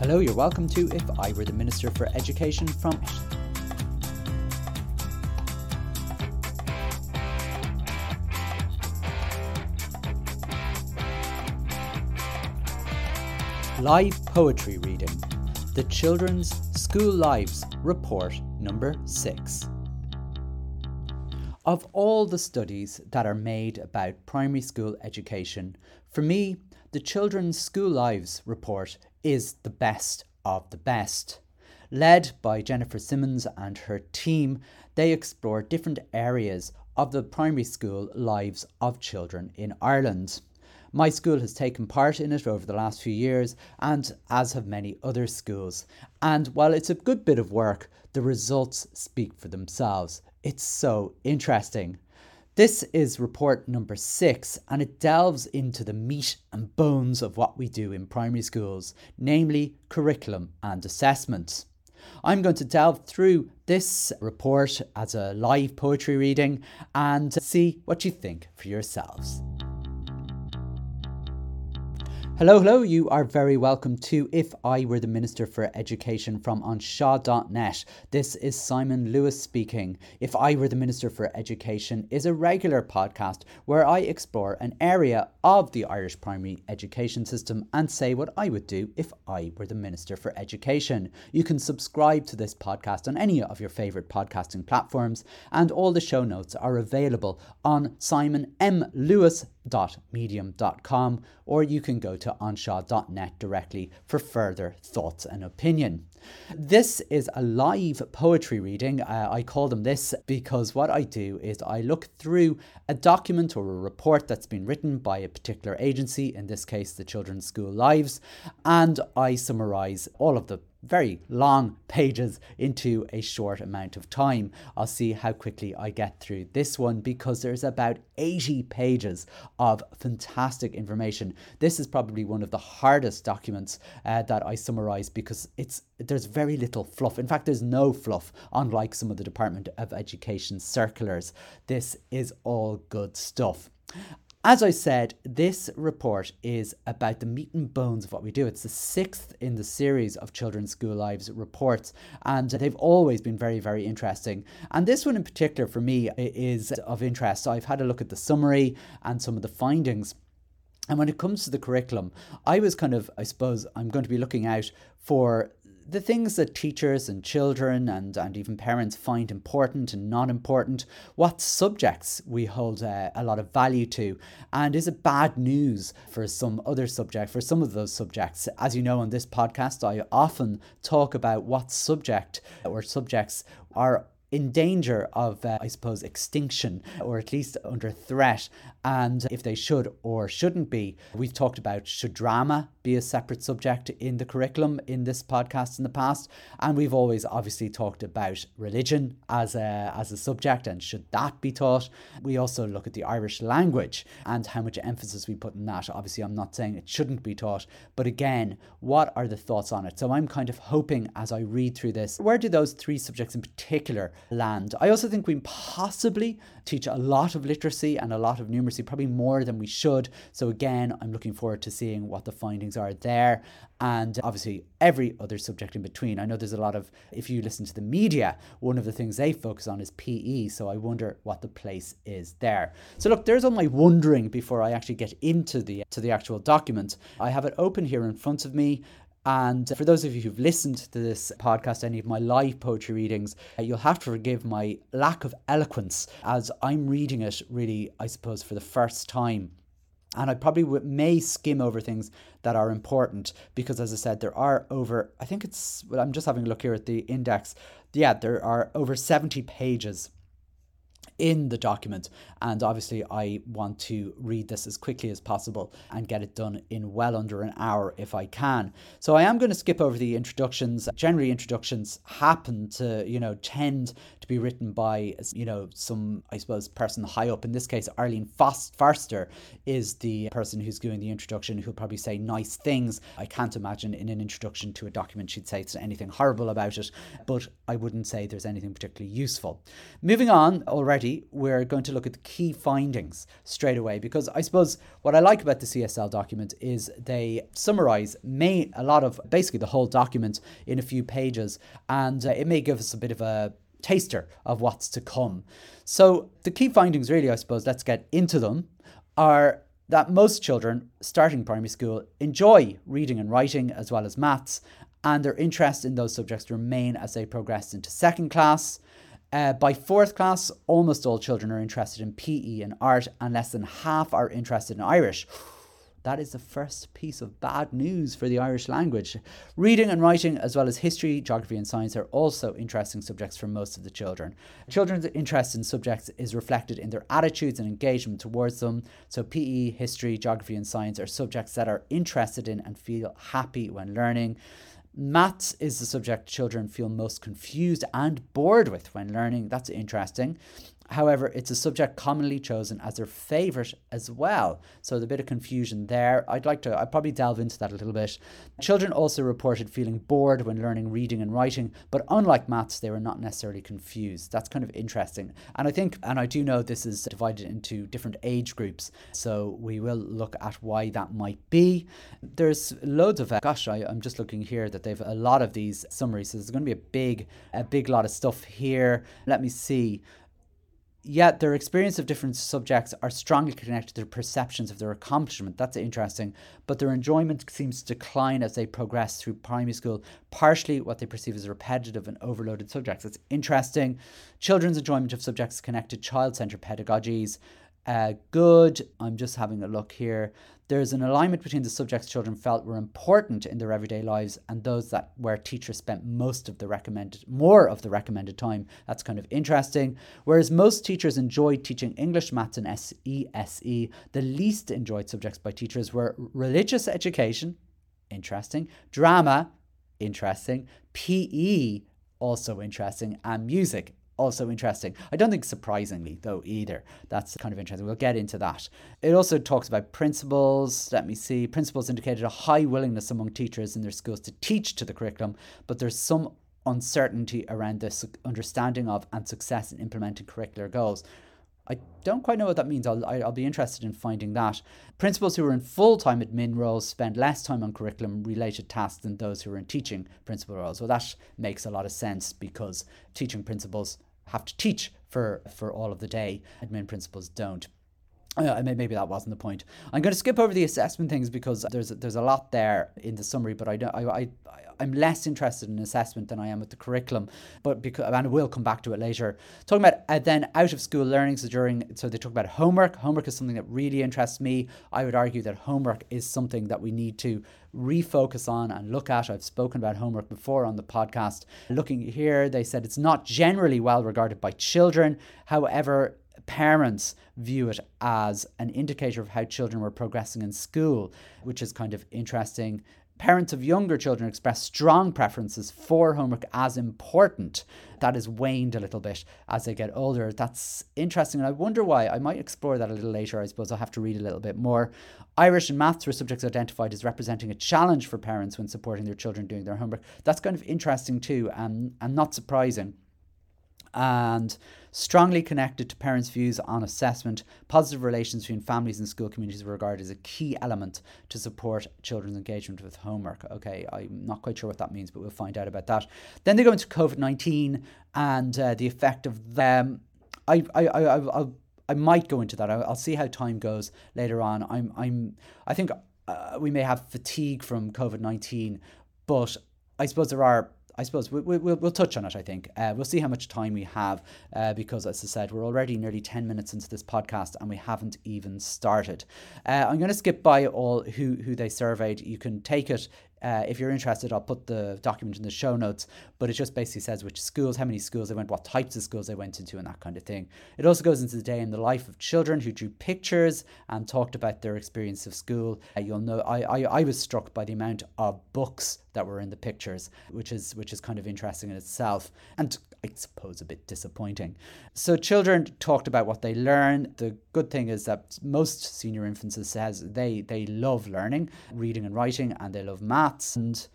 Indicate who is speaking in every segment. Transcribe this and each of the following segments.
Speaker 1: Hello, you're welcome to If I Were the Minister for Education from Live poetry reading The Children's School Lives Report number 6. Of all the studies that are made about primary school education, for me, the Children's School Lives Report is the best of the best. Led by Jennifer Symonds and her team, they explore different areas of the primary school lives of children in Ireland. My school has taken part in it over the last few years, and as have many other schools. And while it's a good bit of work, the results speak for themselves. It's so interesting. This is report number six, and it delves into the meat and bones of what we do in primary schools, namely curriculum and assessment. I'm going to delve through this report as a live poetry reading and see what you think for yourselves. Hello, hello. You are very welcome to If I Were the Minister for Education from anseo.net. This is Simon Lewis speaking. If I Were the Minister for Education is a regular podcast where I explore an area of the Irish primary education system and say what I would do if I were the Minister for Education. You can subscribe to this podcast on any of your favourite podcasting platforms, and all the show notes are available on simonmlewis.medium.com or you can go to to anseo.net directly for further thoughts and opinion. This is a live poetry reading. Uh, I call them this because what I do is I look through a document or a report that's been written by a particular agency, in this case, the Children's School Lives, and I summarize all of the very long pages into a short amount of time. I'll see how quickly I get through this one because there's about 80 pages of fantastic information. This is probably one of the hardest documents uh, that I summarize because it's there's very little fluff. In fact, there's no fluff, unlike some of the Department of Education circulars. This is all good stuff. As I said, this report is about the meat and bones of what we do. It's the sixth in the series of Children's School Lives reports, and they've always been very, very interesting. And this one in particular, for me, is of interest. So I've had a look at the summary and some of the findings. And when it comes to the curriculum, I was kind of, I suppose, I'm going to be looking out for the things that teachers and children and, and even parents find important and not important, what subjects we hold uh, a lot of value to, and is it bad news for some other subject, for some of those subjects? As you know, on this podcast, I often talk about what subject or subjects are in danger of, uh, I suppose, extinction or at least under threat, and if they should or shouldn't be. We've talked about should drama be a separate subject in the curriculum in this podcast in the past, and we've always obviously talked about religion as a as a subject and should that be taught. We also look at the Irish language and how much emphasis we put in that. Obviously, I'm not saying it shouldn't be taught, but again, what are the thoughts on it? So I'm kind of hoping as I read through this, where do those three subjects in particular land? I also think we possibly teach a lot of literacy and a lot of numeracy, probably more than we should. So again, I'm looking forward to seeing what the findings are there and obviously every other subject in between. I know there's a lot of, if you listen to the media, one of the things they focus on is PE. So I wonder what the place is there. So look, there's all my wondering before I actually get into the to the actual document. I have it open here in front of me. And for those of you who've listened to this podcast, any of my live poetry readings, uh, you'll have to forgive my lack of eloquence as I'm reading it really, I suppose, for the first time. And I probably may skim over things that are important because, as I said, there are over, I think it's, well, I'm just having a look here at the index. Yeah, there are over 70 pages in the document. And obviously, I want to read this as quickly as possible and get it done in well under an hour if I can. So I am going to skip over the introductions. Generally, introductions happen to, you know, tend to be written by, you know, some, I suppose, person high up. In this case, Arlene Forster is the person who's doing the introduction who'll probably say nice things. I can't imagine in an introduction to a document she'd say anything horrible about it, but I wouldn't say there's anything particularly useful. Moving on, already we're going to look at the key findings straight away because I suppose what I like about the CSL document is they summarize may, a lot of basically the whole document in a few pages, and uh, it may give us a bit of a taster of what's to come. So, the key findings, really, I suppose, let's get into them, are that most children starting primary school enjoy reading and writing as well as maths, and their interest in those subjects remain as they progress into second class. Uh, by fourth class, almost all children are interested in PE and art, and less than half are interested in Irish. That is the first piece of bad news for the Irish language. Reading and writing, as well as history, geography, and science, are also interesting subjects for most of the children. Children's interest in subjects is reflected in their attitudes and engagement towards them. So, PE, history, geography, and science are subjects that are interested in and feel happy when learning. Maths is the subject children feel most confused and bored with when learning. That's interesting. However, it's a subject commonly chosen as their favourite as well. So there's a bit of confusion there. I'd like to, I'd probably delve into that a little bit. Children also reported feeling bored when learning reading and writing, but unlike maths, they were not necessarily confused. That's kind of interesting. And I think, and I do know this is divided into different age groups. So we will look at why that might be. There's loads of, uh, gosh, I, I'm just looking here that they've a lot of these summaries. So there's going to be a big, a big lot of stuff here. Let me see. Yet their experience of different subjects are strongly connected to their perceptions of their accomplishment. That's interesting. But their enjoyment seems to decline as they progress through primary school, partially what they perceive as repetitive and overloaded subjects. That's interesting. Children's enjoyment of subjects connected child centered pedagogies. Uh, good. I'm just having a look here. There's an alignment between the subjects children felt were important in their everyday lives and those that where teachers spent most of the recommended more of the recommended time. That's kind of interesting. Whereas most teachers enjoyed teaching English, maths, and SESE, the least enjoyed subjects by teachers were religious education, interesting, drama, interesting, PE, also interesting, and music, also interesting. I don't think surprisingly, though, either. That's kind of interesting. We'll get into that. It also talks about principals. Let me see. Principals indicated a high willingness among teachers in their schools to teach to the curriculum, but there's some uncertainty around the understanding of and success in implementing curricular goals. I don't quite know what that means. I'll, I'll be interested in finding that. Principals who are in full time admin roles spend less time on curriculum related tasks than those who are in teaching principal roles. Well, that makes a lot of sense because teaching principals have to teach for for all of the day. Admin principals don't. Uh, maybe that wasn't the point. I'm going to skip over the assessment things because there's there's a lot there in the summary, but I don't I, I I'm less interested in assessment than I am with the curriculum, but because and we'll come back to it later. Talking about uh, then out of school learning, so during so they talk about homework. Homework is something that really interests me. I would argue that homework is something that we need to refocus on and look at. I've spoken about homework before on the podcast. Looking here, they said it's not generally well regarded by children. However, parents view it as an indicator of how children were progressing in school, which is kind of interesting. Parents of younger children express strong preferences for homework as important. That is waned a little bit as they get older. That's interesting, and I wonder why. I might explore that a little later. I suppose I'll have to read a little bit more. Irish and maths were subjects identified as representing a challenge for parents when supporting their children doing their homework. That's kind of interesting too, and, and not surprising and strongly connected to parents' views on assessment. Positive relations between families and school communities were regarded as a key element to support children's engagement with homework. Okay, I'm not quite sure what that means, but we'll find out about that. Then they go into COVID 19 and uh, the effect of them. I, I, I, I'll, I might go into that. I'll see how time goes later on. I'm, I'm, I think uh, we may have fatigue from COVID 19, but I suppose there are I suppose we, we, we'll, we'll touch on it, I think. Uh, we'll see how much time we have uh, because, as I said, we're already nearly 10 minutes into this podcast and we haven't even started. Uh, I'm going to skip by all who, who they surveyed. You can take it uh, if you're interested, I'll put the document in the show notes, but it just basically says which schools, how many schools they went, what types of schools they went into, and that kind of thing. It also goes into the day in the life of children who drew pictures and talked about their experience of school. Uh, you'll know I, I, I was struck by the amount of books that were in the pictures, which is which is kind of interesting in itself. And I suppose, a bit disappointing. So children talked about what they learn. The good thing is that most senior infants says they they love learning, reading and writing, and they love maths. And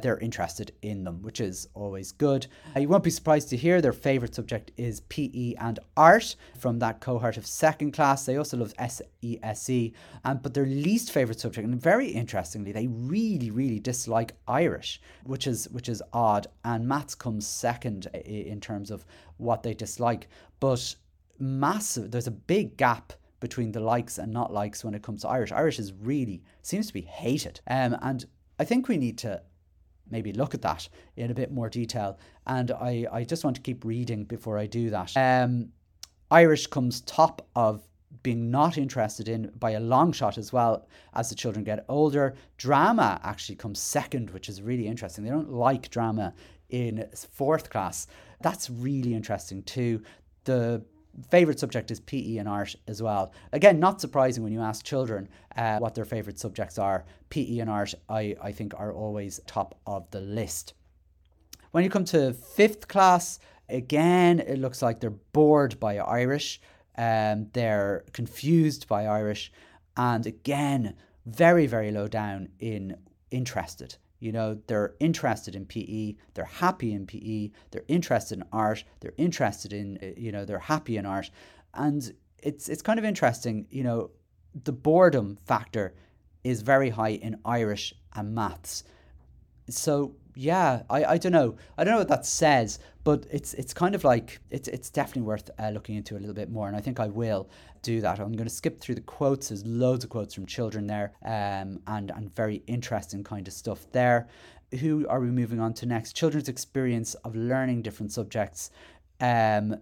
Speaker 1: they're interested in them, which is always good. Uh, you won't be surprised to hear their favourite subject is PE and art from that cohort of second class. They also love SESE, um, but their least favourite subject, and very interestingly, they really, really dislike Irish, which is which is odd. And maths comes second in terms of what they dislike, but massive. There's a big gap between the likes and not likes when it comes to Irish. Irish is really seems to be hated, um, and I think we need to maybe look at that in a bit more detail. And I, I just want to keep reading before I do that. Um, Irish comes top of being not interested in by a long shot as well as the children get older. Drama actually comes second, which is really interesting. They don't like drama in fourth class. That's really interesting too. The favorite subject is PE and art as well. Again, not surprising when you ask children uh, what their favorite subjects are. PE and art, I, I think, are always top of the list. When you come to fifth class, again, it looks like they're bored by Irish. Um, they're confused by Irish, and again, very, very low down in interested. You know, they're interested in PE, they're happy in PE, they're interested in art, they're interested in, uh, you know, they're happy in art. And it's it's kind of interesting, you know, the boredom factor is very high in Irish and maths. So yeah, I, I don't know. I don't know what that says, but it's it's kind of like it's it's definitely worth uh, looking into a little bit more, and I think I will do that. I'm going to skip through the quotes. There's loads of quotes from children there, um, and and very interesting kind of stuff there. Who are we moving on to next? Children's experience of learning different subjects, um,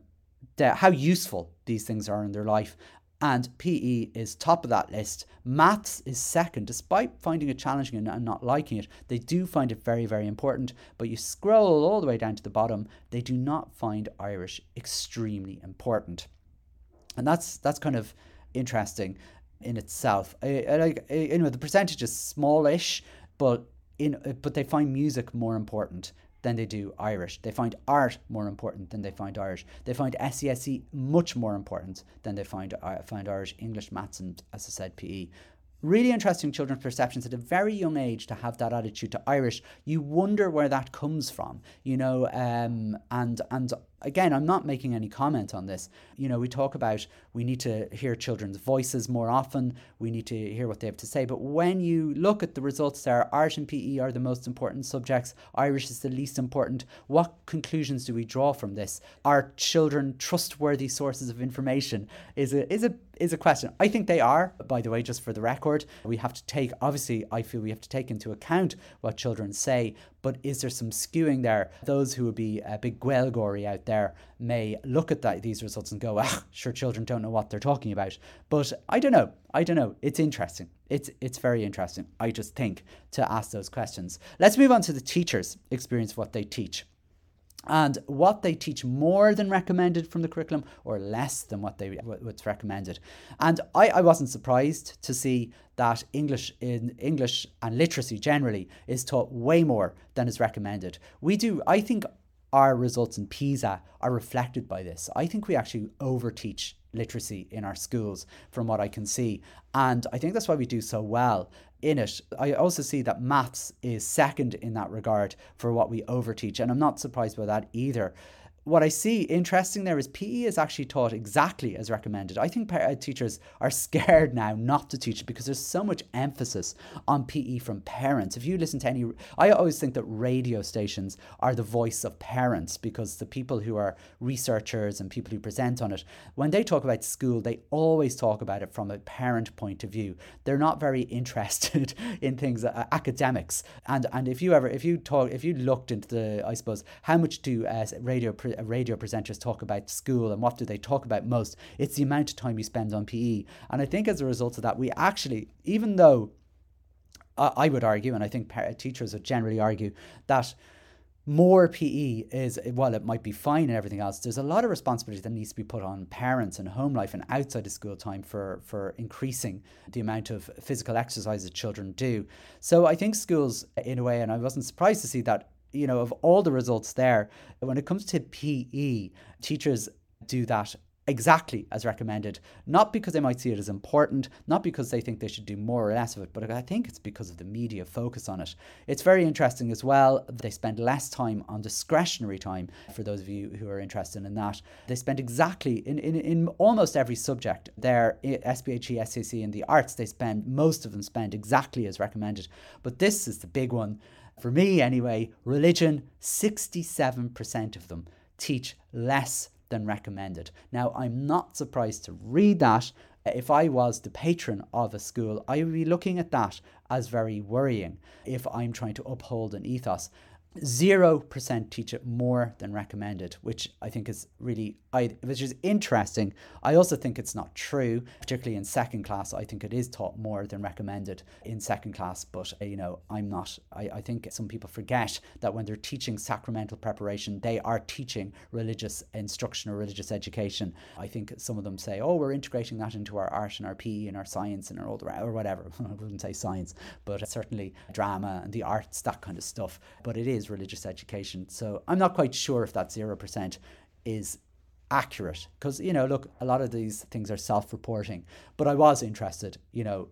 Speaker 1: the, how useful these things are in their life, and PE is top of that list. Maths is second, despite finding it challenging and not liking it. They do find it very, very important. But you scroll all the way down to the bottom, they do not find Irish extremely important, and that's that's kind of interesting in itself. I, I like anyway. The percentage is smallish, but in but they find music more important than they do Irish. They find art more important than they find Irish. They find SESE much more important than they find uh, find Irish, English, maths, and as I said, PE. Really interesting children's perceptions at a very young age to have that attitude to Irish. You wonder where that comes from, you know, um, and and again, I'm not making any comment on this. You know, we talk about we need to hear children's voices more often, we need to hear what they have to say. But when you look at the results there, art and PE are the most important subjects, Irish is the least important. What conclusions do we draw from this? Are children trustworthy sources of information? Is a, is a is a question. I think they are, by the way, just for the record. We have to take, obviously, I feel we have to take into account what children say, but is there some skewing there? Those who would be a big Gaeilgeoirí out there may look at that, these results and go, ah, sure, children don't know what they're talking about. But I don't know. I don't know. It's interesting. It's it's very interesting. I just think to ask those questions. Let's move on to the teachers' experience what they teach and what they teach more than recommended from the curriculum or less than what they what's recommended. And I, I wasn't surprised to see that english in english and literacy generally is taught way more than is recommended. We do i think our results in pisa are reflected by this. I think we actually overteach literacy in our schools from what i can see and i think that's why we do so well in it. I also see that maths is second in that regard for what we overteach, and I'm not surprised by that either what I see interesting there is PE is actually taught exactly as recommended. I think uh, teachers are scared now not to teach it because there's so much emphasis on PE from parents. If you listen to any, I always think that radio stations are the voice of parents because the people who are researchers and people who present on it, when they talk about school, they always talk about it from a parent point of view. They're not very interested in things uh, academics. And and if you ever if you talk if you looked into the I suppose how much do uh, radio pre- radio presenters talk about school and what do they talk about most, it's the amount of time you spend on PE. And I think as a result of that, we actually, even though I would argue, and I think teachers would generally argue, that more PE is, well, it might be fine and everything else. There's a lot of responsibility that needs to be put on parents and home life and outside of school time for, for increasing the amount of physical exercise that children do. So I think schools, in a way, and I wasn't surprised to see that you know, of all the results there, when it comes to PE, teachers do that exactly as recommended, not because they might see it as important, not because they think they should do more or less of it, but I think it's because of the media focus on it. It's very interesting as well. They spend less time on discretionary time, for those of you who are interested in that. They spend exactly in, in, in almost every subject. Their SPHE, SCC, and the arts, they spend, most of them spend exactly as recommended. But this is the big one. For me, anyway, religion, 67% of them teach less than recommended. Now, I'm not surprised to read that. If I was the patron of a school, I would be looking at that as very worrying if I'm trying to uphold an ethos. 0% teach it more than recommended, which I think is really, which is interesting. I also think it's not true, particularly in second class. I think it is taught more than recommended in second class, but uh, you know, I'm not, I, I think some people forget that when they're teaching sacramental preparation, they are teaching religious instruction or religious education. I think some of them say, oh, we're integrating that into our art and our PE and our science and our the, or whatever. I wouldn't say science, but certainly drama and the arts, that kind of stuff. But it is religious education. So I'm not quite sure if that 0% is accurate because, you know, look, a lot of these things are self reporting. But I was interested, you know,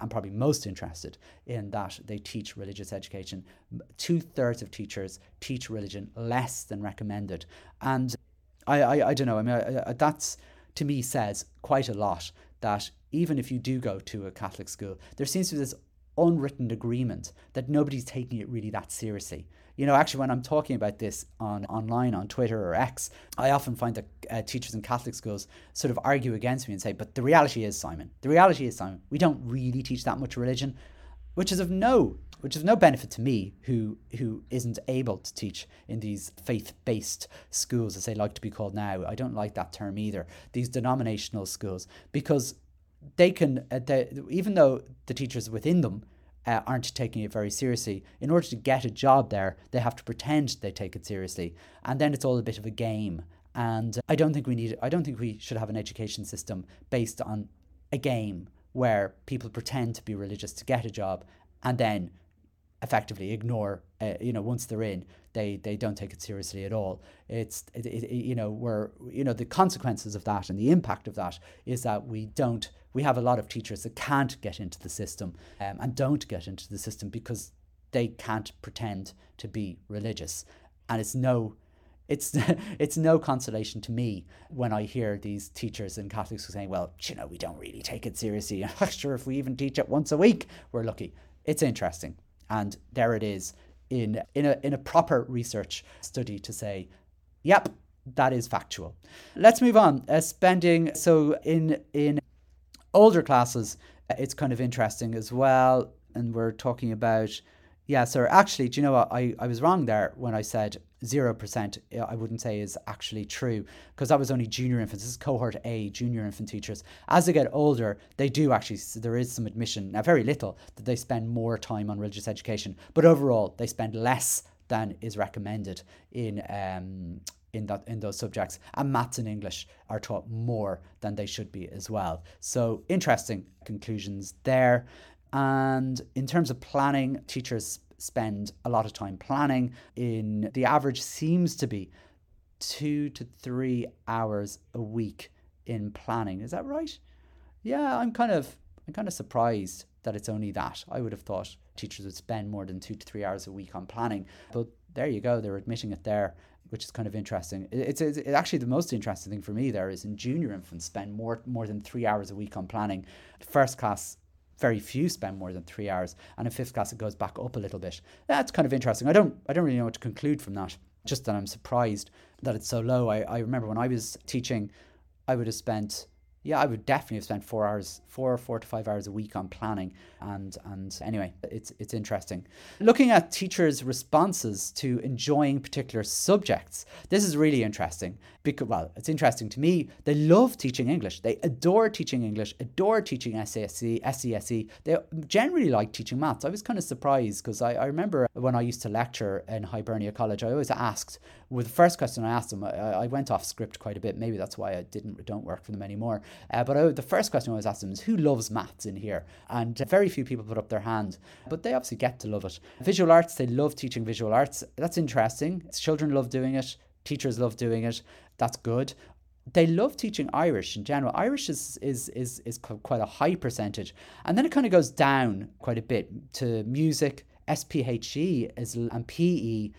Speaker 1: I'm probably most interested in that they teach religious education. Two thirds of teachers teach religion less than recommended. And I, I, I don't know, I mean, I, I, that's to me says quite a lot that even if you do go to a Catholic school, there seems to be this unwritten agreement that nobody's taking it really that seriously. You know, actually, when I'm talking about this on online on Twitter or X, I often find that uh, teachers in Catholic schools sort of argue against me and say, "But the reality is, Simon, the reality is, Simon, we don't really teach that much religion," which is of no which is no benefit to me who who isn't able to teach in these faith-based schools as they like to be called now i don't like that term either these denominational schools because they can uh, they, even though the teachers within them uh, aren't taking it very seriously. In order to get a job there, they have to pretend they take it seriously, and then it's all a bit of a game. And I don't think we need. I don't think we should have an education system based on a game where people pretend to be religious to get a job, and then effectively ignore. Uh, you know, once they're in, they they don't take it seriously at all. It's it, it, you know where you know the consequences of that and the impact of that is that we don't we have a lot of teachers that can't get into the system um, and don't get into the system because they can't pretend to be religious. And it's no it's it's no consolation to me when I hear these teachers and Catholics saying, "Well, you know, we don't really take it seriously. I'm sure if we even teach it once a week, we're lucky." It's interesting, and there it is in in a in a proper research study to say, "Yep, that is factual." Let's move on. Uh, spending so in in older classes, it's kind of interesting as well. And we're talking about, yeah, so actually, do you know what? I, I was wrong there when I said 0%. I wouldn't say is actually true because that was only junior infants. This is cohort A, junior infant teachers. As they get older, they do actually, so there is some admission, now very little, that they spend more time on religious education. But overall, they spend less than is recommended in um, in that in those subjects and maths and english are taught more than they should be as well. So interesting conclusions there. And in terms of planning teachers spend a lot of time planning. In the average seems to be 2 to 3 hours a week in planning. Is that right? Yeah i'm kind of i'm kind of surprised that it's only that. I would have thought teachers would spend more than 2 to 3 hours a week on planning but there you go they're admitting it there which is kind of interesting. It's, it's, it's, actually the most interesting thing for me there is in junior infants spend more more than three hours a week on planning. First class, very few spend more than three hours, and in fifth class it goes back up a little bit. That's kind of interesting. I don't I don't really know what to conclude from that. Just that I'm surprised that it's so low. I, I remember when I was teaching, I would have spent yeah, I would definitely have spent four hours, four, four to five hours a week on planning. And and anyway, it's it's interesting. Looking at teachers' responses to enjoying particular subjects, this is really interesting. Because well, it's interesting to me. They love teaching English. They adore teaching English, adore teaching SASC, SESE. They generally like teaching maths. I was kind of surprised because I, I remember when I used to lecture in Hibernia College, I always asked, with the first question I asked them, I, I went off script quite a bit. Maybe that's why I didn't don't work for them anymore. Uh, but I, the first question I always asked them is, who loves maths in here? And very few people put up their hand, but they obviously get to love it. Visual arts, they love teaching visual arts. That's interesting. Children love doing it. Teachers love doing it. That's good they love teaching Irish in general. Irish is is is is quite a high percentage, and then it kind of goes down quite a bit to music, SPHE is and PE,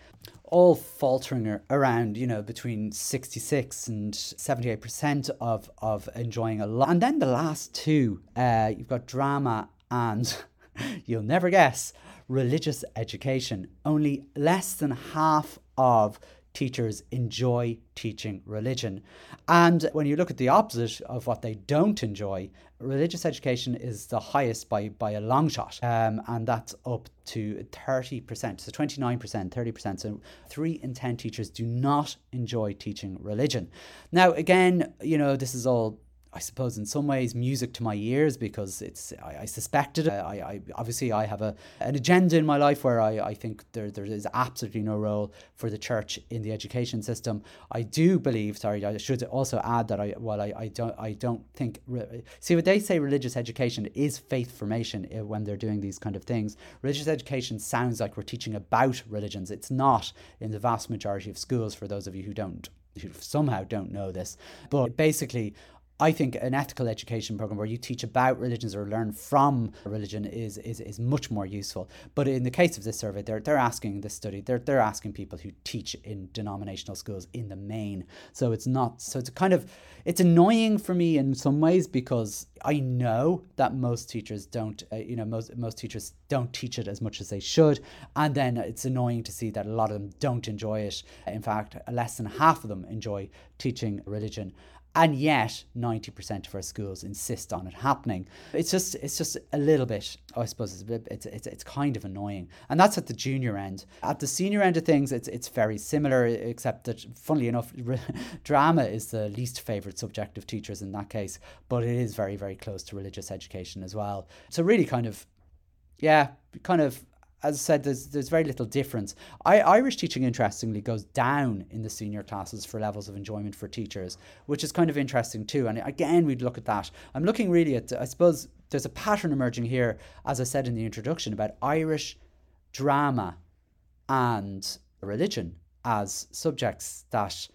Speaker 1: all faltering around you know between sixty six and seventy eight percent of of enjoying a lot. And then the last two, uh, you've got drama and you'll never guess religious education. Only less than half of teachers enjoy teaching religion. And when you look at the opposite of what they don't enjoy, religious education is the highest by, by a long shot. Um, and that's up to 30%, so 29%, 30%. So three in 10 teachers do not enjoy teaching religion. Now, again, you know, this is all I suppose in some ways music to my ears because it's I, I suspected. I, I obviously I have a an agenda in my life where I, I think there there is absolutely no role for the church in the education system. I do believe sorry I should also add that I while I, I don't I don't think see what they say religious education is faith formation eh, when they're doing these kind of things. Religious education sounds like we're teaching about religions. It's not in the vast majority of schools for those of you who don't who somehow don't know this. But basically I think an ethical education program where you teach about religions or learn from religion is, is, is much more useful. But in the case of this survey, they're, they're asking this study, they're, they're asking people who teach in denominational schools in the main. So it's not, so it's kind of, it's annoying for me in some ways because I know that most teachers don't, uh, you know, most, most teachers don't teach it as much as they should. And then it's annoying to see that a lot of them don't enjoy it. In fact, less than half of them enjoy teaching religion and yet 90% of our schools insist on it happening. It's just it's just a little bit i suppose it's, bit, it's, it's, it's kind of annoying. And that's at the junior end. At the senior end of things it's, it's very similar except that funnily enough drama is the least favorite subject of teachers in that case but it is very very close to religious education as well. So really kind of yeah kind of as I said, there's there's very little difference. I, Irish teaching, interestingly, goes down in the senior classes for levels of enjoyment for teachers, which is kind of interesting too. And again, we'd look at that. I'm looking really at, I suppose, there's a pattern emerging here, as I said in the introduction, about Irish drama and religion as subjects that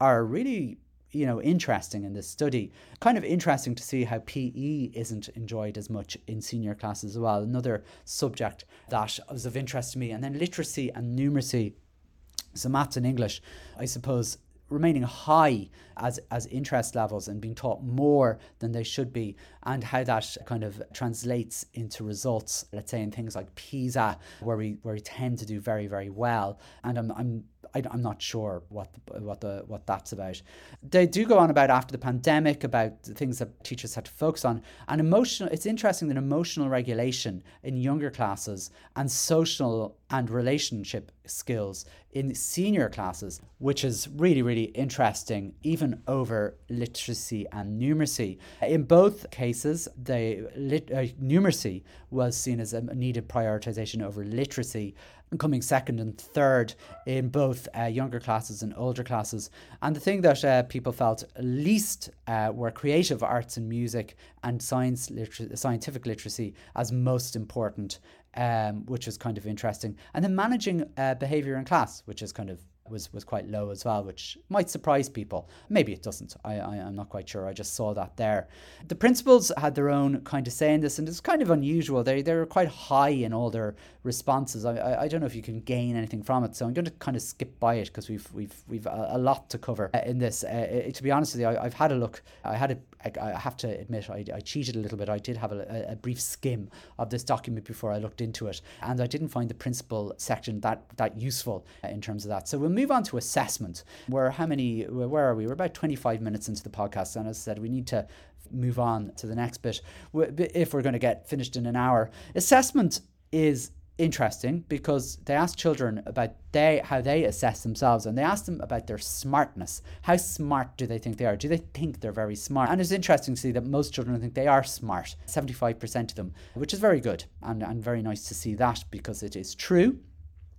Speaker 1: are really you know interesting in this study. Kind of interesting to see how PE isn't enjoyed as much in senior classes as well. Another subject that was of interest to me and then literacy and numeracy. So maths and English I suppose remaining high as as interest levels and being taught more than they should be and how that kind of translates into results let's say in things like PISA where we where we tend to do very very well. And I'm, I'm I, am not sure what the, what the what that's about. They do go on about after the pandemic about things that teachers had to focus on and emotional. It's interesting that emotional regulation in younger classes and social and relationship skills in senior classes, which is really really interesting, even over literacy and numeracy. In both cases, the lit, uh, numeracy was seen as a needed prioritization over literacy coming second and third in both uh, younger classes and older classes. And the thing that uh, people felt least uh, were creative arts and music and science liter- scientific literacy as most important, um, which was kind of interesting. And then managing uh, behavior in class, which is kind of was was quite low as well, which might surprise people. Maybe it doesn't. I, I am not quite sure. I just saw that there. The principals had their own kind of say in this, and it's kind of unusual. They they were quite high in all their responses. I, I, I don't know if you can gain anything from it, so I'm going to kind of skip by it because we've we've we've a, a, lot to cover uh, in this. Uh, to be honest with you, I, have had a look. I had a I, I have to admit I, I cheated a little bit. I did have a, a brief skim of this document before I looked into it, and I didn't find the principal section that that useful uh, in terms of that. So we'll move on to assessment. Where how many? Where are we? We're about 25 minutes into the podcast, and as I said, we need to move on to the next bit if we're going to get finished in an hour. Assessment is interesting because they ask children about they how they assess themselves and they ask them about their smartness. How smart do they think they are? Do they think they're very smart? And it's interesting to see that most children think they are smart, 75% of them, which is very good and, and very nice to see that because it is true.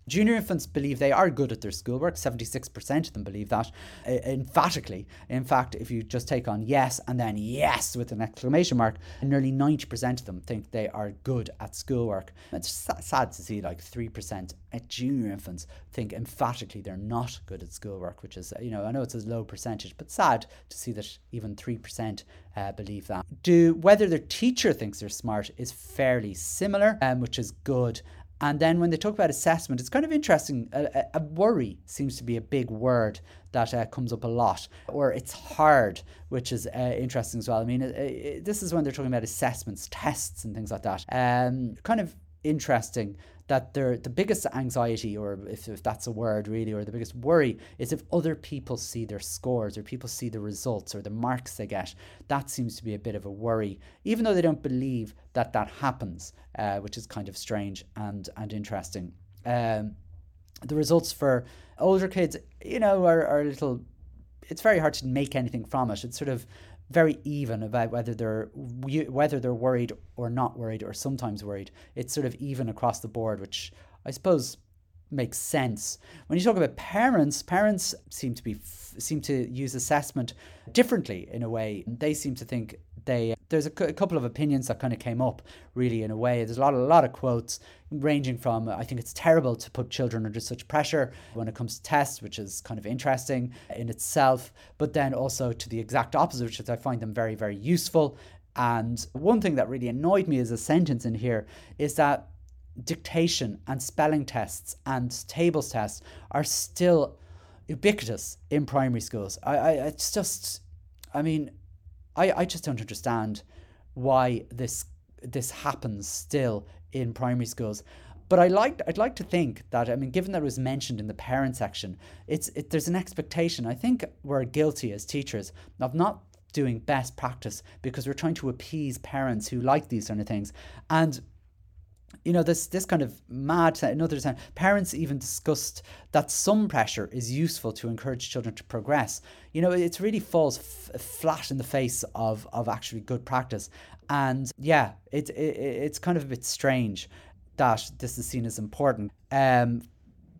Speaker 1: Junior infants believe they are good at their schoolwork. 76% of them believe that uh, emphatically. In fact, if you just take on yes and then yes with an exclamation mark, nearly 90% of them think they are good at schoolwork. It's sad to see like 3% at junior infants think emphatically they're not good at schoolwork, which is, you know, I know it's a low percentage, but sad to see that even 3% uh, believe that. Do whether their teacher thinks they're smart is fairly similar, um, which is good. And then when they talk about assessment, it's kind of interesting. A, a worry seems to be a big word that uh, comes up a lot, or it's hard, which is uh, interesting as well. I mean, it, it, this is when they're talking about assessments, tests, and things like that. Um, kind of interesting that their the biggest anxiety, or if, if that's a word really, or the biggest worry is if other people see their scores or people see the results or the marks they get. That seems to be a bit of a worry, even though they don't believe that that happens, uh, which is kind of strange and and interesting. Um, the results for older kids, you know, are, are a little. It's very hard to make anything from it. It's sort of very even about whether they're whether they're worried or not worried or sometimes worried. It's sort of even across the board, which I suppose makes sense. When you talk about parents, parents seem to be seem to use assessment differently in a way. They seem to think they there's a, couple of opinions that kind of came up really in a way. There's a lot, a lot of quotes ranging from I think it's terrible to put children under such pressure when it comes to tests, which is kind of interesting in itself, but then also to the exact opposite, which is I find them very, very useful. And one thing that really annoyed me as a sentence in here is that dictation and spelling tests and tables tests are still ubiquitous in primary schools. I, I it's just, I mean, I, I just don't understand why this this happens still in primary schools. But I like I'd like to think that I mean, given that it was mentioned in the parent section, it's it, there's an expectation. I think we're guilty as teachers of not doing best practice because we're trying to appease parents who like these sort of things, and you know this this kind of mad another time parents even discussed that some pressure is useful to encourage children to progress. You know it really falls f- flat in the face of of actually good practice. And yeah it, it it's kind of a bit strange that this is seen as important. Um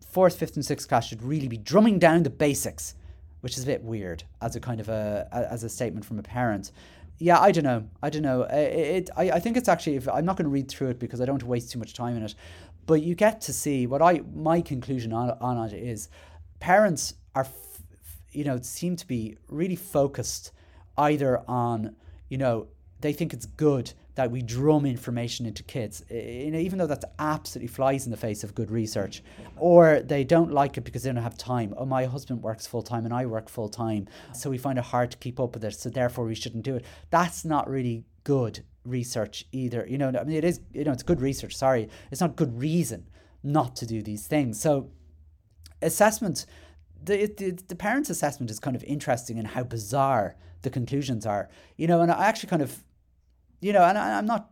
Speaker 1: fourth fifth and sixth class should really be drumming down the basics which is a bit weird as a kind of a as a statement from a parent yeah, I don't know. I don't know. It, it I, I think it's actually. If, I'm not going to read through it because I don't want to waste too much time in it. But you get to see what I my conclusion on on it is, parents are, you know, seem to be really focused either on you know they think it's good that we drum information into kids, even though that absolutely flies in the face of good research, or they don't like it because they don't have time. Oh, my husband works full time and I work full time, so we find it hard to keep up with it, so therefore we shouldn't do it. That's not really good research either. You know, I mean, it is, you know, it's good research, sorry. It's not good reason not to do these things. So, assessment. The, the, the parents' assessment is kind of interesting in how bizarre the conclusions are. You know, and I actually kind of you know, and I, am not,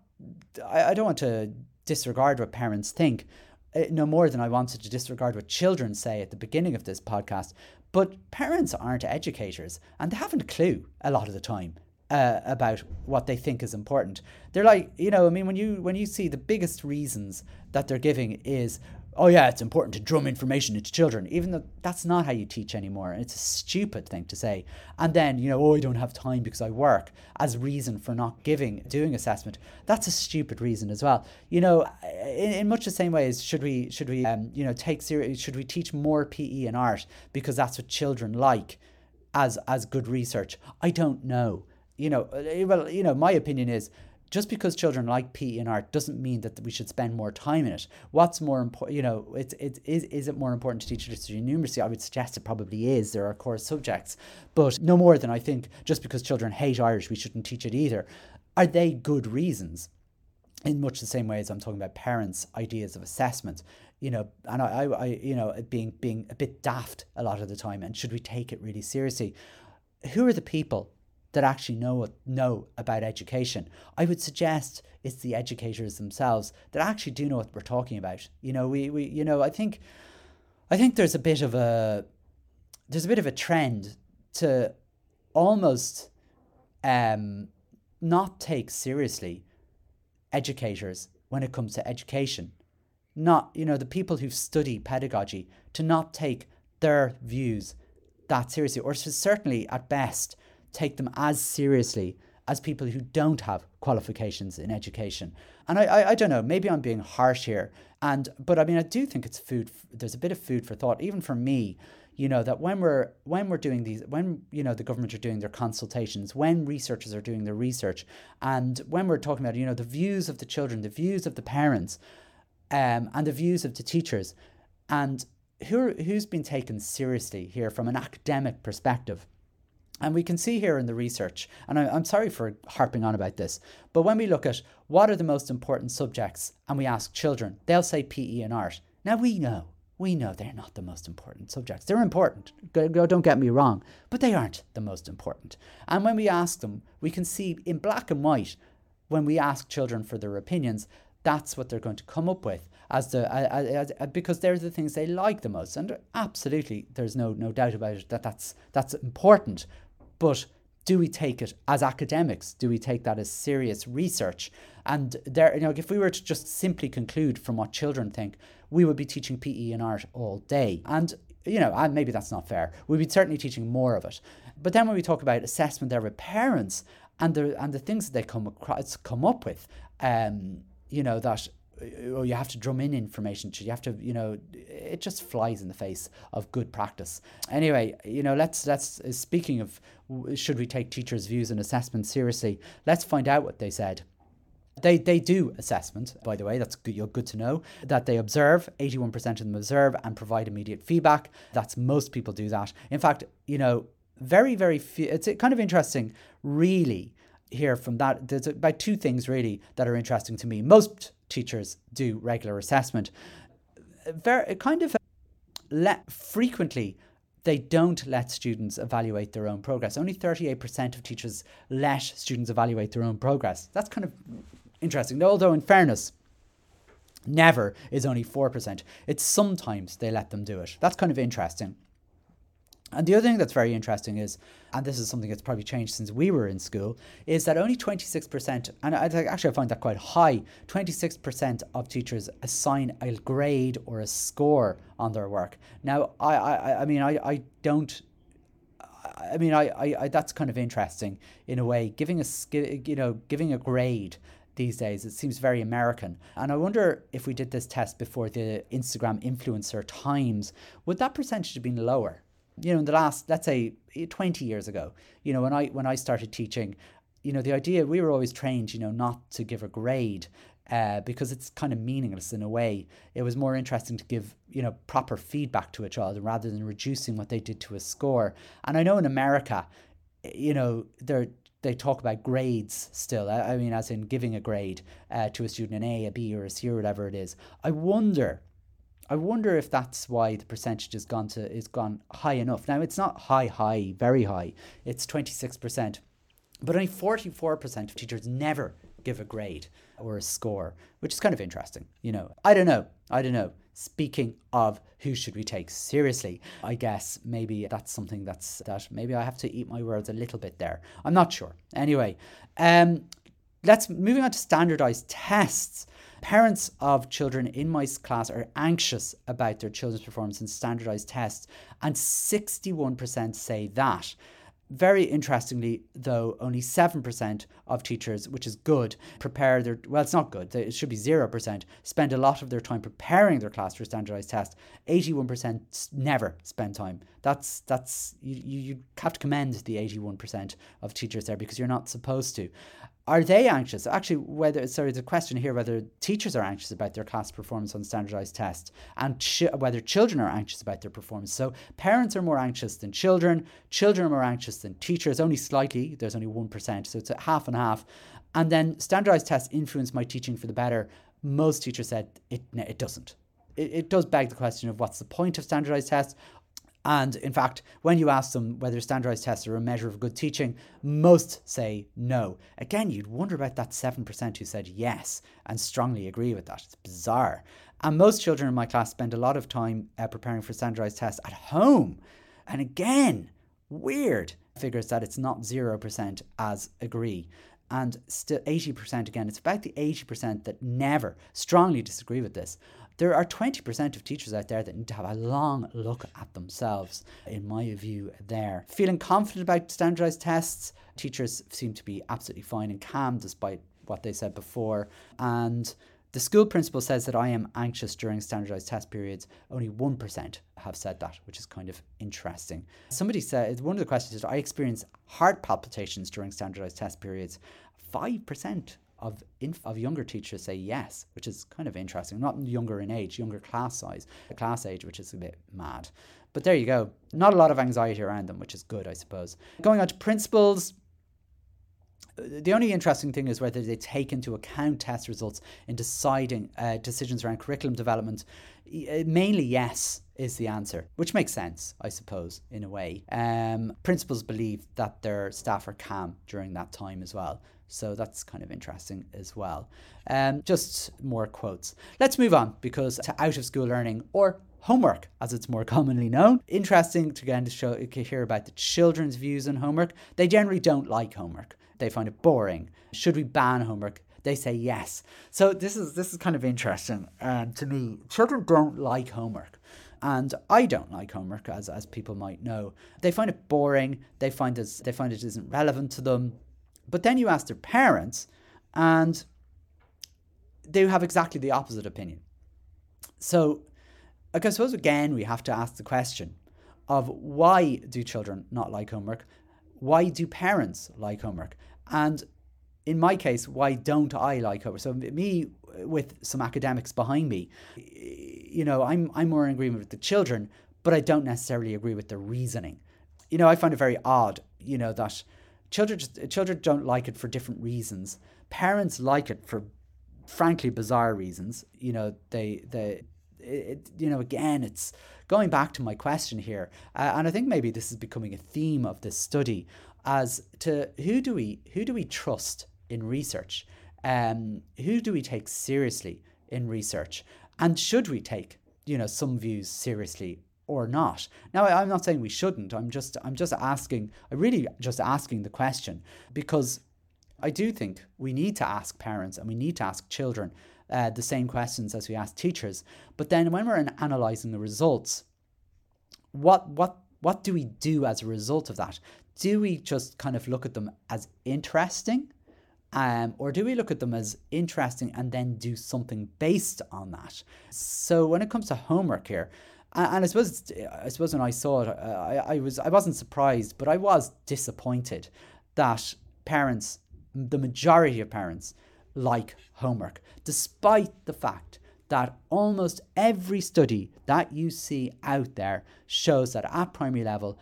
Speaker 1: I, I don't want to disregard what parents think, uh, no more than I wanted to disregard what children say at the beginning of this podcast. But parents aren't educators and they haven't a clue a lot of the time. Uh, about what they think is important. They're like, you know, I mean, when you when you see the biggest reasons that they're giving is, oh yeah, it's important to drum information into children, even though that's not how you teach anymore. And it's a stupid thing to say. And then, you know, oh, I don't have time because I work as reason for not giving, doing assessment. That's a stupid reason as well. You know, in, in much the same way as should we, should we, um, you know, take serious, should we teach more PE and art because that's what children like as, as good research? I don't know. You know, uh, well, you know, my opinion is just because children like PE and art doesn't mean that we should spend more time in it. What's more important, you know, it's, it, is, is it more important to teach history and numeracy? I would suggest it probably is. There are core subjects, but no more than I think just because children hate Irish, we shouldn't teach it either. Are they good reasons? In much the same way as I'm talking about parents' ideas of assessment, you know, and I, I, I you know, being being a bit daft a lot of the time, and should we take it really seriously? Who are the people that actually know know about education. I would suggest it's the educators themselves that actually do know what we're talking about. You know, we, we you know, I think I think there's a bit of a there's a bit of a trend to almost um, not take seriously educators when it comes to education not, you know, the people who study pedagogy to not take their views that seriously, or certainly at best take them as seriously as people who don't have qualifications in education. And I, I, I, don't know, maybe I'm being harsh here. And but I mean, I do think it's food. There's a bit of food for thought, even for me. You know that when we're when we're doing these, when you know the government are doing their consultations, when researchers are doing their research, and when we're talking about you know the views of the children, the views of the parents, um, and the views of the teachers, and who who's been taken seriously here from an academic perspective and we can see here in the research, and I, am sorry for harping on about this, but when we look at what are the most important subjects and we ask children, they'll say PE and art. Now we know, we know they're not the most important subjects. They're important, don't get me wrong, but they aren't the most important. And when we ask them, we can see in black and white, when we ask children for their opinions, that's what they're going to come up with as the as, as, because they're the things they like the most and absolutely there's no no doubt about it that that's that's important but do we take it as academics? Do we take that as serious research? And there, you know, if we were to just simply conclude from what children think, we would be teaching PE and art all day. And you know, and maybe that's not fair. We'd be certainly teaching more of it. But then when we talk about assessment there with parents and the and the things that they come across come up with, um, you know, that or you have to drum in information you have to you know it just flies in the face of good practice anyway you know let's let's uh, speaking of should we take teachers views and assessment seriously let's find out what they said they, they do assessment, by the way, that's good, you're good to know. That they observe, 81% of them observe and provide immediate feedback. That's most people do that. In fact, you know, very, very few, it's kind of interesting, really, here from that. There's about two things really that are interesting to me. Most teachers do regular assessment. Very kind of let frequently they don't let students evaluate their own progress. Only 38% of teachers let students evaluate their own progress. That's kind of interesting. Although, in fairness, never is only 4%. It's sometimes they let them do it. That's kind of interesting. And the other thing that's very interesting is, and this is something that's probably changed since we were in school, is that only 26%, and I actually I find that quite high, 26% of teachers assign a grade or a score on their work. Now, I, I, I mean, I, I don't I mean, I, I, I, that's kind of interesting in a way. Giving a, you know, giving a grade these days, it seems very American. And I wonder if we did this test before the Instagram influencer times, would that percentage have been lower? You know in the last let's say 20 years ago you know when i when i started teaching you know the idea we were always trained you know not to give a grade uh, because it's kind of meaningless in a way. It was more interesting to give you know proper feedback to a child rather than reducing what they did to a score. And I know in America, you know, they they talk about grades still. I, I mean, as in giving a grade uh, to a student, an A, a B, or a C, or whatever it is. I wonder I wonder if that's why the percentage has gone to is gone high enough. Now it's not high, high, very high. It's twenty six percent, but only forty four percent of teachers never give a grade or a score, which is kind of interesting. You know, I don't know. I don't know. Speaking of who should we take seriously, I guess maybe that's something that's that maybe I have to eat my words a little bit there. I'm not sure. Anyway, um, let's moving on to standardized tests. Parents of children in my class are anxious about their children's performance in standardized tests, and 61% say that. Very interestingly, though, only 7% of teachers, which is good, prepare their, well, it's not good, it should be 0%, spend a lot of their time preparing their class for standardized tests. 81% never spend time. That's, that's you, you have to commend the 81% of teachers there because you're not supposed to are they anxious? Actually, whether sorry, the question here whether teachers are anxious about their class performance on standardized tests, and whether children are anxious about their performance. So parents are more anxious than children. Children are more anxious than teachers. Only slightly. There's only one percent, so it's half and half. And then standardized tests influence my teaching for the better. Most teachers said it. It doesn't. It, it does beg the question of what's the point of standardized tests? And in fact, when you ask them whether standardized tests are a measure of good teaching, most say no. Again, you'd wonder about that 7% who said yes and strongly agree with that. It's bizarre. And most children in my class spend a lot of time uh, preparing for standardized tests at home. And again, weird figures that it's not 0% as agree. And still 80% again, it's about the 80% that never strongly disagree with this there are 20% of teachers out there that need to have a long look at themselves, in my view, there. Feeling confident about standardized tests, teachers seem to be absolutely fine and calm despite what they said before. And the school principal says that I am anxious during standardized test periods. Only 1% have said that, which is kind of interesting. Somebody said, one of the questions is, I experience heart palpitations during standardized test periods. 5% of inf- of younger teachers say yes, which is kind of interesting. Not younger in age, younger class size, class age, which is a bit mad. But there you go. Not a lot of anxiety around them, which is good, I suppose. Going on to principals, the only interesting thing is whether they take into account test results in deciding uh, decisions around curriculum development. Uh, mainly, yes, is the answer, which makes sense, I suppose, in a way. Um, principals believe that their staff are calm during that time as well. So that's kind of interesting as well. Um, just more quotes. Let's move on because to out of school learning or homework, as it's more commonly known. Interesting to again to show to hear about the children's views on homework. They generally don't like homework. They find it boring. Should we ban homework? They say yes. So this is this is kind of interesting um, to me. Children don't like homework. And I don't like homework, as, as people might know. They find it boring. They find this, they find it isn't relevant to them. But then you ask their parents, and they have exactly the opposite opinion. So, I suppose again we have to ask the question of why do children not like homework? why do parents like homework? And in my case, why don't I like homework? So me with some academics behind me, you know, I'm I'm more in agreement with the children, but I don't necessarily agree with the reasoning. You know, I find it very odd, you know, that children just, children don't like it for different reasons. Parents like it for frankly bizarre reasons. You know, they they it, you know, again, it's going back to my question here, uh, and I think maybe this is becoming a theme of this study as to who do we who do we trust in research, um, who do we take seriously in research, and should we take you know some views seriously or not. Now I'm not saying we shouldn't. I'm just I'm just asking. I really just asking the question because I do think we need to ask parents and we need to ask children uh, the same questions as we ask teachers. But then when we're analysing the results, what what what do we do as a result of that? Do we just kind of look at them as interesting? Um, or do we look at them as interesting and then do something based on that? So when it comes to homework here, and I suppose I suppose when I saw it, I, I was I wasn't surprised, but I was disappointed that parents, the majority of parents, like homework, despite the fact that almost every study that you see out there shows that at primary level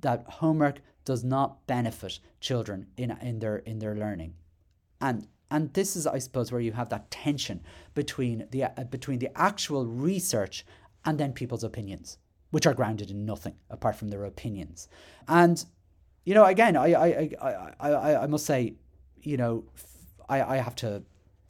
Speaker 1: that homework does not benefit children in, in their in their learning. And and this is i suppose where you have that tension between the uh, between the actual research and then people's opinions which are grounded in nothing apart from their opinions. And you know again i i i i, I must say you know I, I have to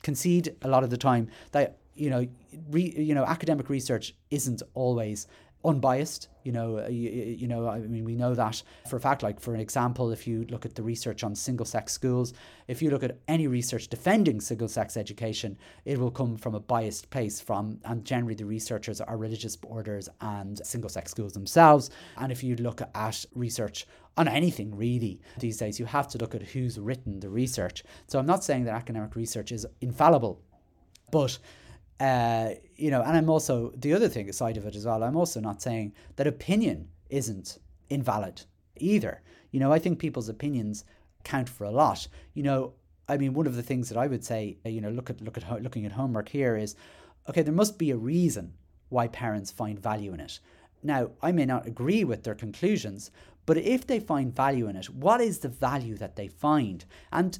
Speaker 1: concede a lot of the time that you know re, you know academic research isn't always unbiased you know uh, you, you, know i mean we know that for a fact. Like for an example if you look at the research on single sex schools if you look at any research defending single sex education it will come from a biased place from and generally the researchers are religious orders and single sex schools themselves. And if you look at research on anything really these days you have to look at who's written the research. So i'm not saying that academic research is infallible but uh, you know, and I'm also the other thing side of it as well. I'm also not saying that opinion isn't invalid either. You know, I think people's opinions count for a lot. You know, I mean, one of the things that I would say, uh, you know, look at look at looking at homework here is, okay, there must be a reason why parents find value in it. Now, I may not agree with their conclusions, but if they find value in it, what is the value that they find? And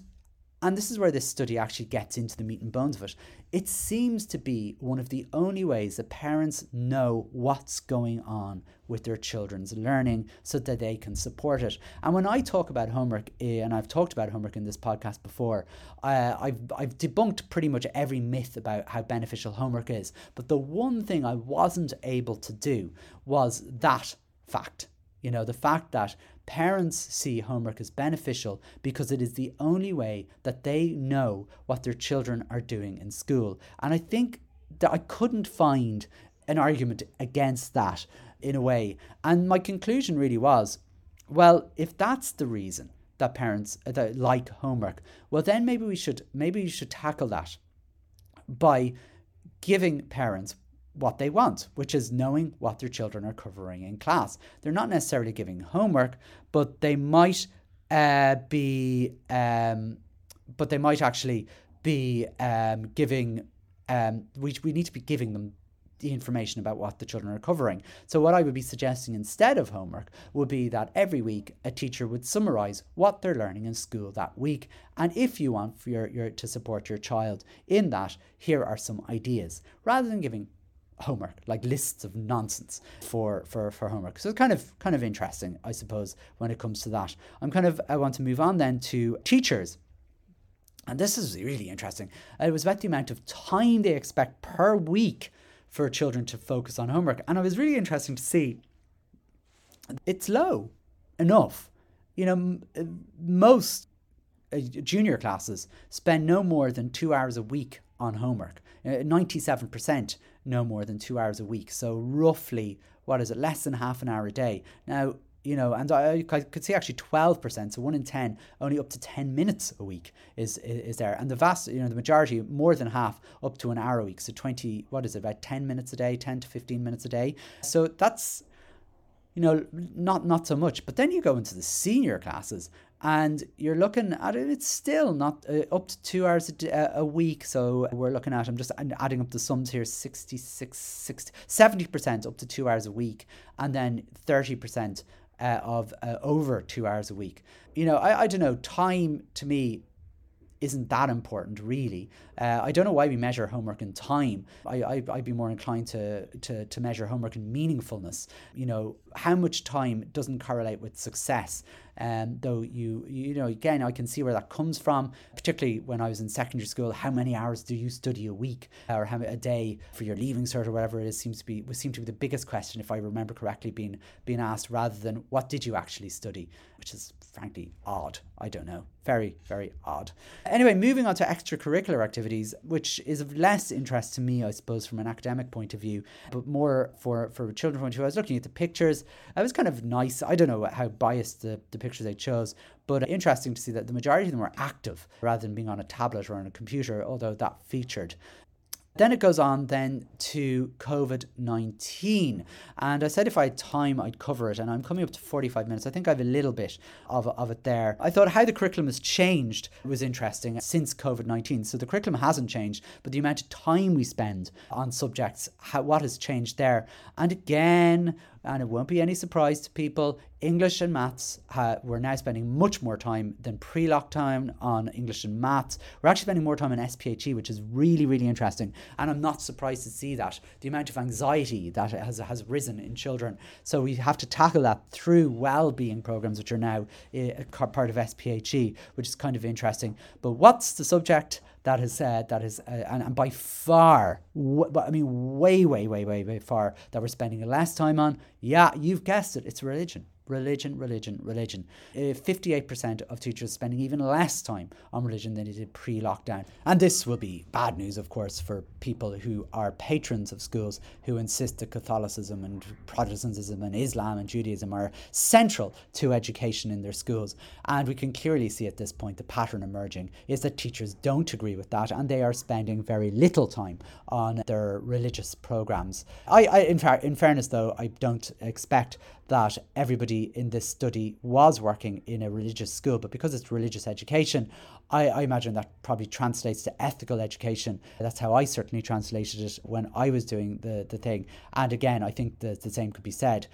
Speaker 1: and this is where this study actually gets into the meat and bones of it. It seems to be one of the only ways that parents know what's going on with their children's learning so that they can support it. And when I talk about homework, eh, and I've talked about homework in this podcast before, uh, I've, I've debunked pretty much every myth about how beneficial homework is. But the one thing I wasn't able to do was that fact. You know, the fact that Parents see homework as beneficial because it is the only way that they know what their children are doing in school. And I think that I couldn't find an argument against that in a way. And my conclusion really was well, if that's the reason that parents uh, that like homework, well, then maybe we should maybe we should tackle that by giving parents what they want, which is knowing what their children are covering in class. They're not necessarily giving homework, but they might uh, be, um, but they might actually be um, giving. Um, we, we need to be giving them the information about what the children are covering. So, what I would be suggesting instead of homework would be that every week a teacher would summarize what they're learning in school that week. And if you want for your, your, to support your child in that, here are some ideas. Rather than giving homework, like lists of nonsense for, for, for homework. So it's kind of kind of interesting, I suppose, when it comes to that. I'm kind of I want to move on then to teachers. And this is really interesting. It was about the amount of time they expect per week for children to focus on homework. And it was really interesting to see it's low enough. You know, most uh, junior classes spend no more than two hours a week on homework. 97% uh, no more than two hours a week. So, roughly, what is it, less than half an hour a day. Now, you know, and I, could see actually 12%, so one in 10, only up to 10 minutes a week is, is, is there. And the vast, you know, the majority, more than half, up to an hour a week. So 20, what is it, about 10 minutes a day, 10 to 15 minutes a day. So that's, you know, not not so much. But then you go into the senior classes, and you're looking at it. It's still not uh, up to two hours a, a, week. So we're looking at. I'm just adding up the sums here: 66, 60, 70 percent up to two hours a week, and then thirty percent uh, of uh, over two hours a week. You know, I, I don't know. Time to me isn't that important really. Uh, I don't know why we measure homework in time. I, I, I'd be more inclined to, to, to measure homework in meaningfulness. You know, how much time doesn't correlate with success. Um, though you you know again I can see where that comes from, particularly when I was in secondary school. How many hours do you study a week or how a day for your leaving cert or whatever it is seems to be would seem to be the biggest question if I remember correctly being being asked rather than what did you actually study, which is frankly odd. I don't know, very very odd. Anyway, moving on to extracurricular activities, which is of less interest to me, I suppose, from an academic point of view, but more for for children point of view. I was looking at the pictures. It was kind of nice. I don't know how biased the, the pictures they chose, but interesting to see that the majority of them were active rather than being on a tablet or on a computer, although that featured. Then it goes on then to COVID 19. And I said if I had time, I'd cover it. And I'm coming up to 45 minutes. I think I have a little bit of, of it there. I thought how the curriculum has changed was interesting since COVID 19. So the curriculum hasn't changed, but the amount of time we spend on subjects, how, what has changed there. And again, and it won't be any surprise to people, English and maths, uh, we're now spending much more time than pre lockdown on English and maths. We're actually spending more time on SPHE, which is really, really interesting. And I'm not surprised to see that. The amount of anxiety that has, has risen in children. So we have to tackle that through well being programs, which are now uh, part of SPHE, which is kind of interesting. But what's the subject? That has said that is, uh, and, and by far, w- I mean, way, way, way, way, way far that we're spending less time on. Yeah, you've guessed it, it's religion religion, religion, religion. Uh, 58% of teachers spending even less time on religion than they did pre lockdown. And this will be bad news, of course, for people who are patrons of schools who insist that Catholicism and Protestantism and Islam and Judaism are central to education in their schools. And we can clearly see at this point the pattern emerging is that teachers don't agree with that and they are spending very little time on their religious programs. I, I in, fact, in fairness, though, I don't expect that everybody in this study was working in a religious school, but because it's religious education, I, I, imagine that probably translates to ethical education. That's how I certainly translated it when I was doing the, the thing. And again, I think that the same could be said.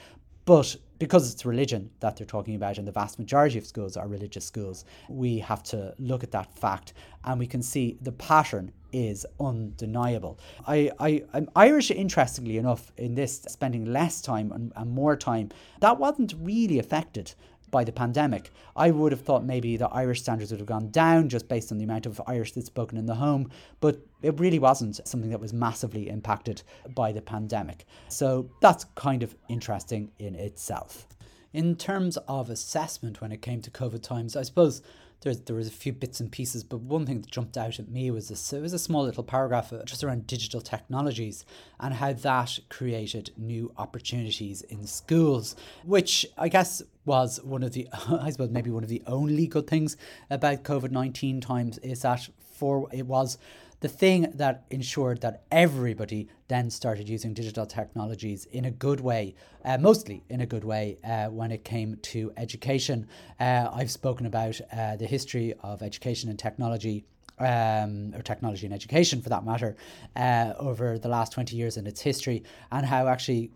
Speaker 1: But because it's religion that they're talking about, and the vast majority of schools are religious schools, we have to look at that fact and we can see the pattern is undeniable. I, I, I'm Irish, interestingly enough, in this spending less time and, and more time, that wasn't really affected by the pandemic. I would have thought maybe the Irish standards would have gone down just based on the amount of Irish that's spoken in the home, but it really wasn't something that was massively impacted by the pandemic. So that's kind of interesting in itself. In terms of assessment when it came to COVID times, I suppose there, there was a few bits and pieces, but one thing that jumped out at me was this, it was a small little paragraph uh, just around digital technologies and how that created new opportunities in schools, which I guess was one of the, I suppose maybe one of the only good things about COVID 19 times is that for it was the thing that ensured that everybody then started using digital technologies in a good way, uh, mostly in a good way, uh, when it came to education. Uh, I've spoken about uh, the history of education and technology. Um, or technology and education for that matter, uh, over the last 20 years in its history, and how actually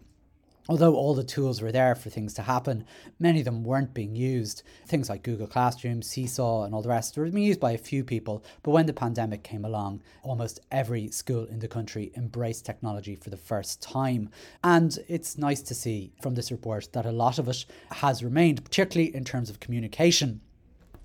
Speaker 1: although all the tools were there for things to happen, many of them weren't being used. Things like Google Classroom, Seesaw, and all the rest were being used by a few people. But when the pandemic came along, almost every school in the country embraced technology for the first time. And it's nice to see from this report that a lot of it has remained, particularly in terms of communication.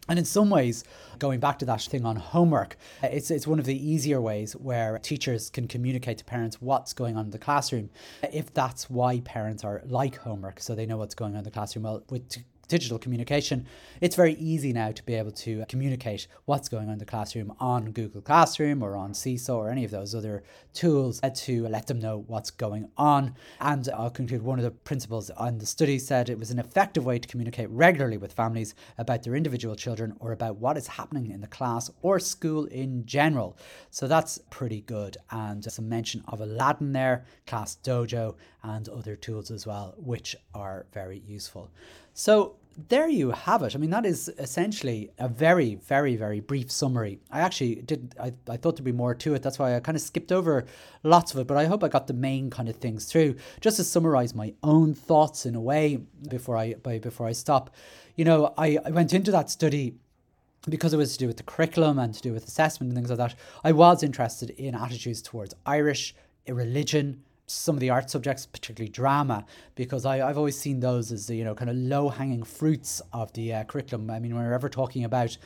Speaker 1: And in some ways, going back to that thing on homework, it's, it's one of the easier ways where teachers can communicate to parents what's going on in the classroom, if that's why parents are like homework, so they know what's going on in the classroom. Well, with digital communication, it's very easy now to be able to communicate what's going on in the classroom on Google Classroom or on Seesaw or any of those other tools uh, to let them know what's going on. And I'll conclude one of the principals on the study said it was an effective way to communicate regularly with families about their individual children or about what is happening in the class or school in general. So that's pretty good. And some mention of Aladdin there, Class Dojo, and other tools as well, which are very useful. So there you have it. I mean, that is essentially a very, very, very brief summary. I actually did, I, I thought there'd be more to it. That's why I kind of skipped over lots of it, but I hope I got the main kind of things through. Just to summarize my own thoughts in a way before I, before I stop. You know, I, I went into that study because it was to do with the curriculum and to do with assessment and things like that. I was interested in attitudes towards Irish, religion, some of the art subjects, particularly drama, because I, I've always seen those as the, you know, kind of low hanging fruits of the uh, curriculum. I mean, when we're ever talking about,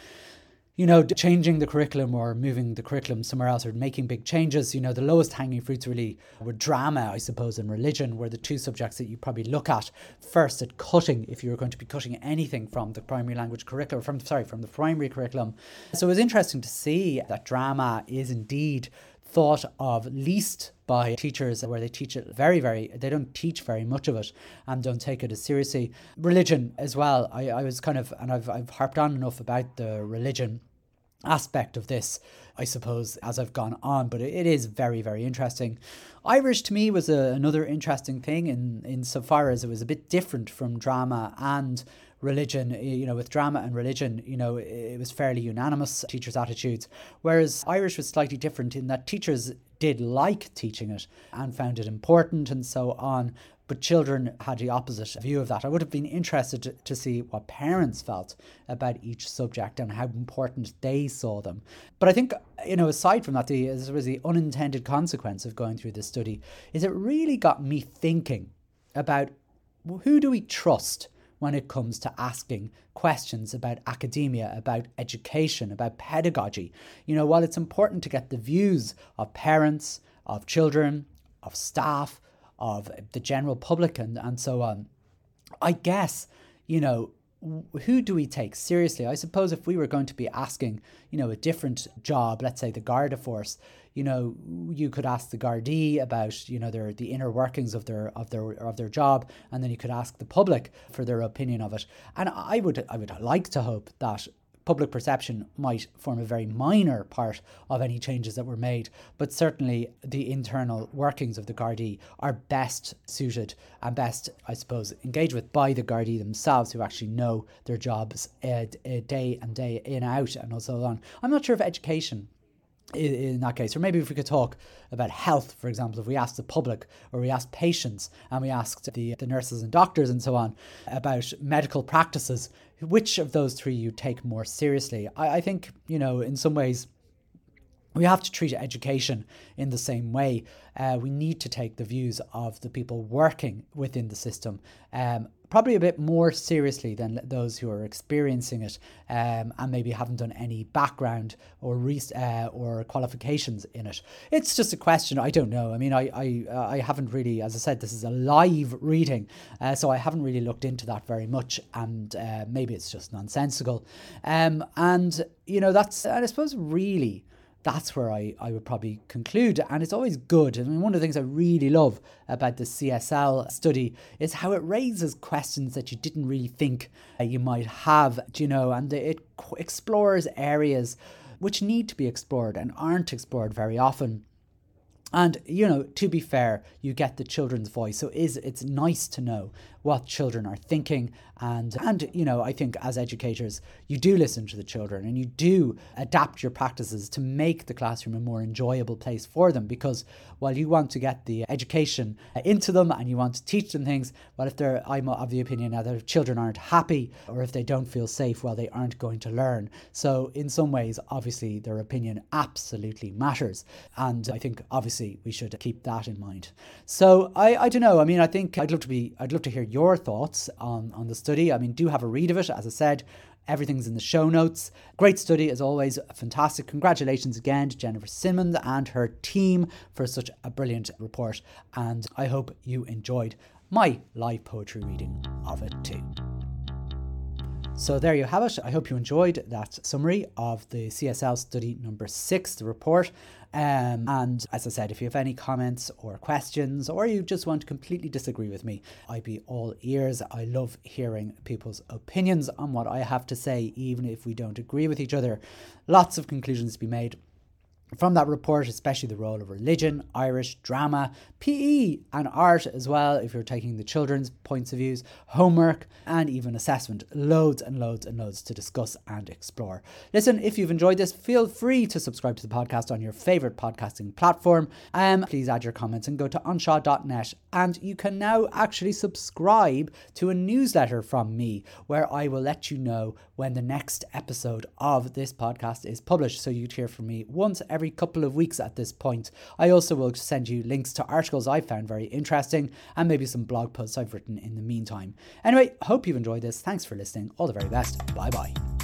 Speaker 1: you know, changing the curriculum or moving the curriculum somewhere else or making big changes, you know, the lowest hanging fruits really were drama, I suppose, and religion were the two subjects that you probably look at first at cutting if you were going to be cutting anything from the primary language curriculum, from sorry, from the primary curriculum. So it was interesting to see that drama is indeed thought of least by teachers where they teach it very, very, they don't teach very much of it and don't take it as seriously. Religion as well. I, I was kind of, and I've, I've harped on enough about the religion aspect of this, I suppose, as I've gone on, but it, is very, very interesting. Irish to me was a, another interesting thing in, in so far as it was a bit different from drama and religion, you know, with drama and religion, you know, it was fairly unanimous, teachers' attitudes. Whereas Irish was slightly different in that teachers did like teaching it and found it important and so on. But children had the opposite view of that. I would have been interested to, see what parents felt about each subject and how important they saw them. But I think, you know, aside from that, the, this was the unintended consequence of going through this study, is it really got me thinking about who do we trust when it comes to asking questions about academia, about education, about pedagogy. You know, while it's important to get the views of parents, of children, of staff, of the general public, and, and so on, I guess, you know, who do we take seriously? I suppose if we were going to be asking, you know, a different job, let's say the Garda Force, you know, you could ask the Gardaí about, you know, their the inner workings of their of their of their job, and then you could ask the public for their opinion of it. And I would I would like to hope that public perception might form a very minor part of any changes that were made, but certainly the internal workings of the Gardaí are best suited and best, I suppose, engaged with by the Gardaí themselves, who actually know their jobs uh, day and day in out and also on. I'm not sure if education in that case, or maybe if we could talk about health, for example, if we asked the public or we asked patients and we asked the, the nurses and doctors and so on about medical practices, which of those three you take more seriously? I, I think, you know, in some ways, we have to treat education in the same way. Uh, we need to take the views of the people working within the system um, probably a bit more seriously than those who are experiencing it um, and maybe haven't done any background or re- uh, or qualifications in it. It's just a question. I don't know. I mean, I I, uh, I haven't really, as I said, this is a live reading, uh, so I haven't really looked into that very much, and uh, maybe it's just nonsensical. Um, and you know, that's and I suppose really that's where I, I would probably conclude. And it's always good. I mean, one of the things I really love about the CSL study is how it raises questions that you didn't really think you might have, you know, and it explores areas which need to be explored and aren't explored very often. And you know, to be fair, you get the children's voice, so is it's nice to know what children are thinking. And and you know i think as educators you do listen to the children and you do adapt your practices to make the classroom a more enjoyable place for them. Because while you want to get the education into them and you want to teach them things well if they're i'm of the opinion now that if children aren't happy or if they don't feel safe well they aren't going to learn. So in some ways obviously their opinion absolutely matters. And i think obviously we should keep that in mind. So i i don't know. I mean i think i'd love to be i'd love to hear your thoughts on, on the study. I mean, do have a read of it. As I said, everything's in the show notes. Great study as always, fantastic. Congratulations again to Jennifer Symonds and her team for such a brilliant report. And I hope you enjoyed my live poetry reading of it too. So there you have it. I hope you enjoyed that summary of the CSL study number six, the report. Um, and as I said, if you have any comments or questions, or you just want to completely disagree with me, I'd be all ears. I love hearing people's opinions on what I have to say, even if we don't agree with each other. Lots of conclusions to be made from that report, especially the role of religion, Irish, drama, PE, and art as well, if you're taking the children's points of views, homework, and even assessment. Loads and loads and loads to discuss and explore. Listen, if you've enjoyed this, feel free to subscribe to the podcast on your favourite podcasting platform. Um, please add your comments and go to anseo.net. And you can now actually subscribe to a newsletter from me where I will let you know when the next episode of this podcast is published. So you'd hear from me once every every couple of weeks at this point. I also will send you links to articles I found very interesting and maybe some blog posts I've written in the meantime. Anyway, hope you've enjoyed this. Thanks for listening. All the very best. Bye bye.